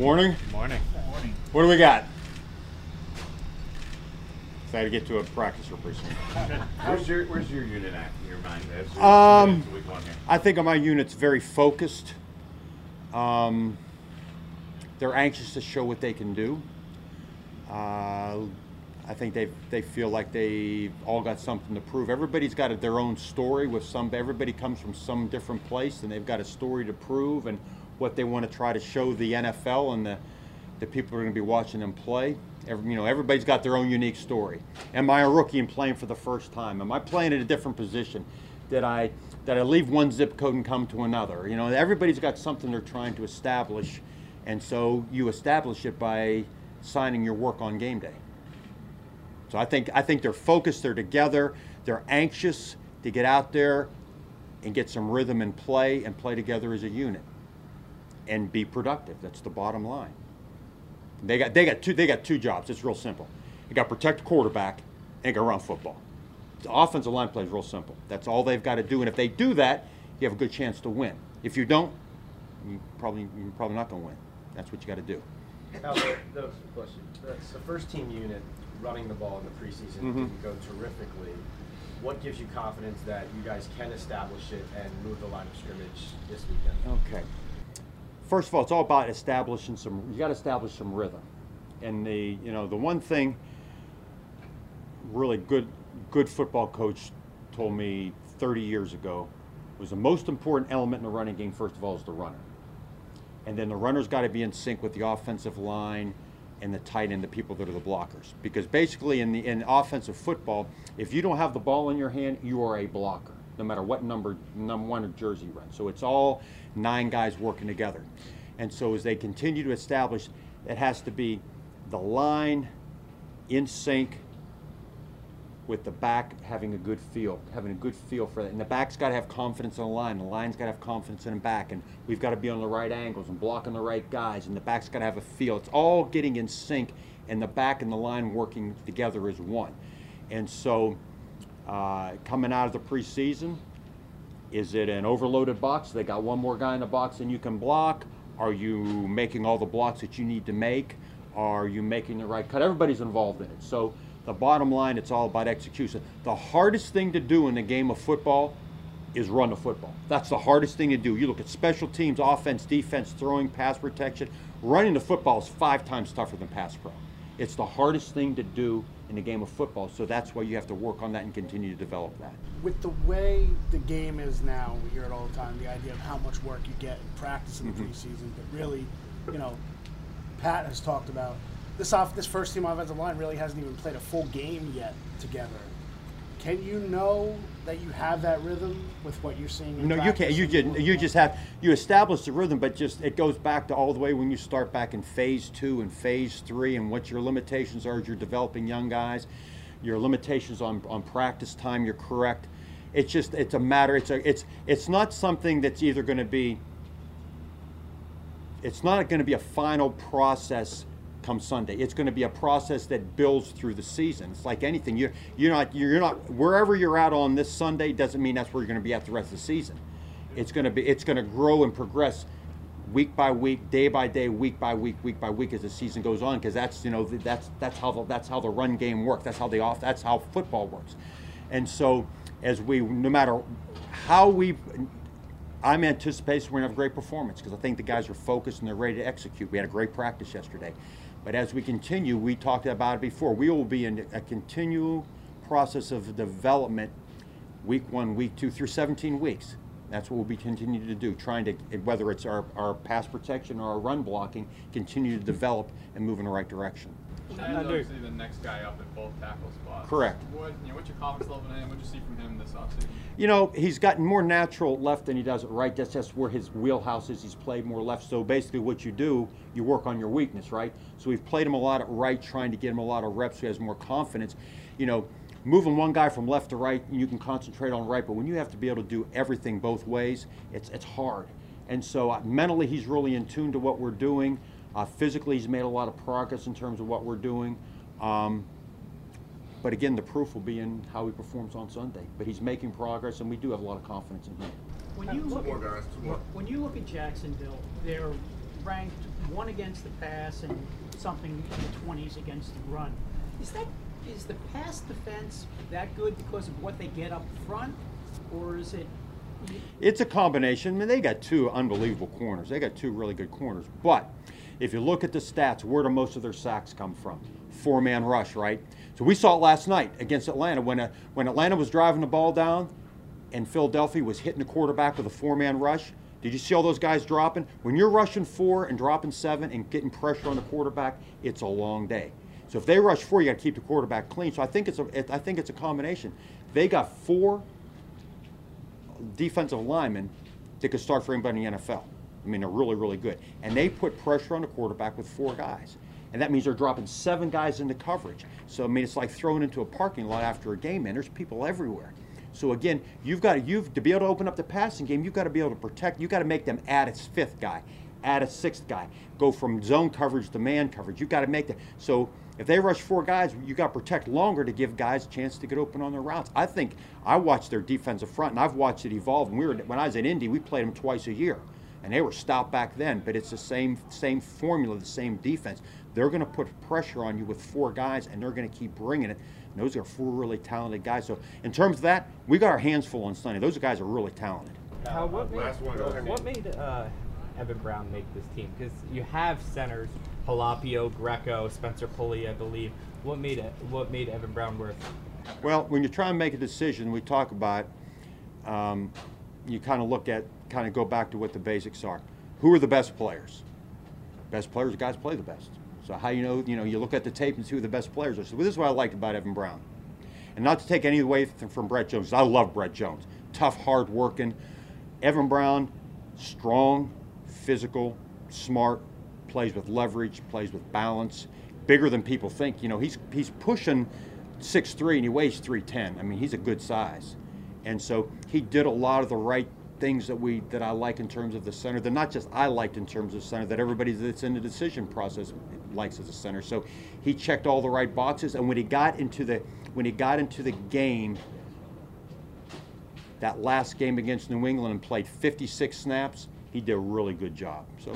Morning. Morning. Morning. What do we got? Excited to get to a practice here pretty. Where's your Where's your unit at in your mind? As Um, week one here? I think my unit's very focused. Um, they're anxious to show what they can do. Uh, I think they they feel like they all got something to prove. Everybody's got a, their own story with some. Everybody comes from some different place, and they've got a story to prove and what they want to try to show the NFL and the the people who are going to be watching them play. Every, you know, everybody's got their own unique story. Am I a rookie and playing for the first time? Am I playing at a different position? Did I did I leave one zip code and come to another? You know, everybody's got something they're trying to establish, and so you establish it by signing your work on game day. So I think I think they're focused, they're together, they're anxious to get out there and get some rhythm and play and play together as a unit and be productive. That's the bottom line. They got they got two they got two jobs. It's real simple. You got to protect the quarterback and go run football. The offensive line play is real simple. That's all they've got to do. And if they do that, you have a good chance to win. If you don't, you probably you're probably not going to win. That's what you got to do. That that the question. That's the first team unit running the ball in the preseason Mhm. didn't go terrifically. What gives you confidence that you guys can establish it and move the line of scrimmage this weekend? Okay. First of all, it's all about establishing some. You got to establish some rhythm, and the you know the one thing. Really good, good football coach told me 30 years ago was the most important element in the running game. First of all, is the runner, and then the runner's got to be in sync with the offensive line and the tight end, the people that are the blockers. Because basically, in the in offensive football, if you don't have the ball in your hand, you are a blocker, no matter what number number one or jersey you run. So it's all nine guys working together. And so as they continue to establish, it has to be the line in sync with the back having a good feel, having a good feel for that. And the back's got to have confidence in the line. The line's got to have confidence in the back. And we've got to be on the right angles and blocking the right guys. And the back's got to have a feel. It's all getting in sync, and the back and the line working together as one. And so, uh, coming out of the preseason, is it an overloaded box? They got one more guy in the box and you can block. Are you making all the blocks that you need to make? Are you making the right cut? Everybody's involved in it. So the bottom line, it's all about execution. The hardest thing to do in the game of football is run the football. That's the hardest thing to do. You look at special teams, offense, defense, throwing, pass protection. Running the football is five times tougher than pass pro. It's the hardest thing to do in the game of football. So that's why you have to work on that and continue to develop that. With the way the game is now, we hear it all the time. The idea of how much work you get in practice in the mm-hmm. preseason, but really, you know, Pat has talked about this off. This first team offensive line really hasn't even played a full game yet together. Can you know that you have that rhythm with what you're seeing? In No, you can't. You just you just have you establish the rhythm, but just it goes back to all the way when you start back in phase two and phase three, and what your limitations are as you're developing young guys. Your limitations on, on practice time. You're correct. It's just it's a matter. It's a it's it's not something that's either going to be. It's not going to be a final process come Sunday. It's going to be a process that builds through the season. It's like anything. You're you're not you're not wherever you're at on this Sunday doesn't mean that's where you're going to be at the rest of the season. It's going to be it's going to grow and progress week by week, day by day, week by week, week by week as the season goes on. Because that's you know that's that's how the, that's how the run game works. That's how the off that's how football works. And so as we no matter how we I'm anticipating we're to have a great performance because I think the guys are focused and they're ready to execute. We had a great practice yesterday. But as we continue, we talked about it before, we will be in a continual process of development week one, week two, through 17 weeks. That's what we'll be continuing to do, trying to, whether it's our, our pass protection or our run blocking, continue to develop and move in the right direction. Chad's obviously the next guy up at both tackle spots. Correct. What, you know, what's your confidence level in him? What'd you see from him this offseason? You know, he's gotten more natural left than he does right. That's just where his wheelhouse is. He's played more left. So basically, what you do, you work on your weakness, right? So we've played him a lot at right, trying to get him a lot of reps so he has more confidence. You know, moving one guy from left to right, you can concentrate on right. But when you have to be able to do everything both ways, it's it's hard. And so uh, mentally, he's really in tune to what we're doing. Uh, physically, he's made a lot of progress in terms of what we're doing. Um, but again, the proof will be in how he performs on Sunday. But he's making progress, and we do have a lot of confidence in him. When you look at, guys, when you look at Jacksonville, they're ranked one against the pass and something in the twenties against the run. Is that, is the pass defense that good because of what they get up front? Or is it, It's a combination. I mean, they got two unbelievable corners. They got two really good corners. But if you look at the stats, where do most of their sacks come from? Four man rush, right? So we saw it last night against Atlanta when, uh when Atlanta was driving the ball down and Philadelphia was hitting the quarterback with a four man rush. Did you see all those guys dropping? When you're rushing four and dropping seven and getting pressure on the quarterback, it's a long day. So if they rush four, you got to keep the quarterback clean. So I think it's a, it, I think it's a combination. They got four defensive linemen that could start for anybody in the NFL. I mean, they're really, really good. And they put pressure on the quarterback with four guys. And that means they're dropping seven guys into coverage. So, I mean, it's like thrown into a parking lot after a game, and There's people everywhere. So, again, you've got to, you've, to be able to open up the passing game, you've got to be able to protect, you've got to make them add a fifth guy, add a sixth guy, go from zone coverage to man coverage. You've got to make that. So, if they rush four guys, you got to protect longer to give guys a chance to get open on their routes. I think I watched their defensive front, and I've watched it evolve. And we were when I was at Indy, we played them twice a year, and they were stopped back then. But it's the same same formula, the same defense. They're going to put pressure on you with four guys, and they're going to keep bringing it. And those are four really talented guys. So in terms of that, we got our hands full on Sunday. Those guys are really talented. How, what made, Last one, what made uh, Evan Brown make this team? Because you have centers, Halapio, Greco, Spencer Pulley, I believe. What made it? What made Evan Brown worth? Well, when you try and make a decision, we talk about, um, you kind of look at, kind of go back to what the basics are. Who are the best players? Best players, guys play the best. So how you know, you know, you look at the tape and see who the best players are. So this is what I liked about Evan Brown. And not to take any away from, Brett Jones. I love Brett Jones. Tough, hard working. Evan Brown, strong, physical, smart, plays with leverage, plays with balance, bigger than people think. You know, he's he's pushing 6'3 and he weighs 310. I mean, he's a good size. And so he did a lot of the right things that we that I like in terms of the center. That not just I liked in terms of center, that everybody that's in the decision process likes as a center. So he checked all the right boxes and when he got into the when he got into the game that last game against New England and played 56 snaps, he did a really good job. So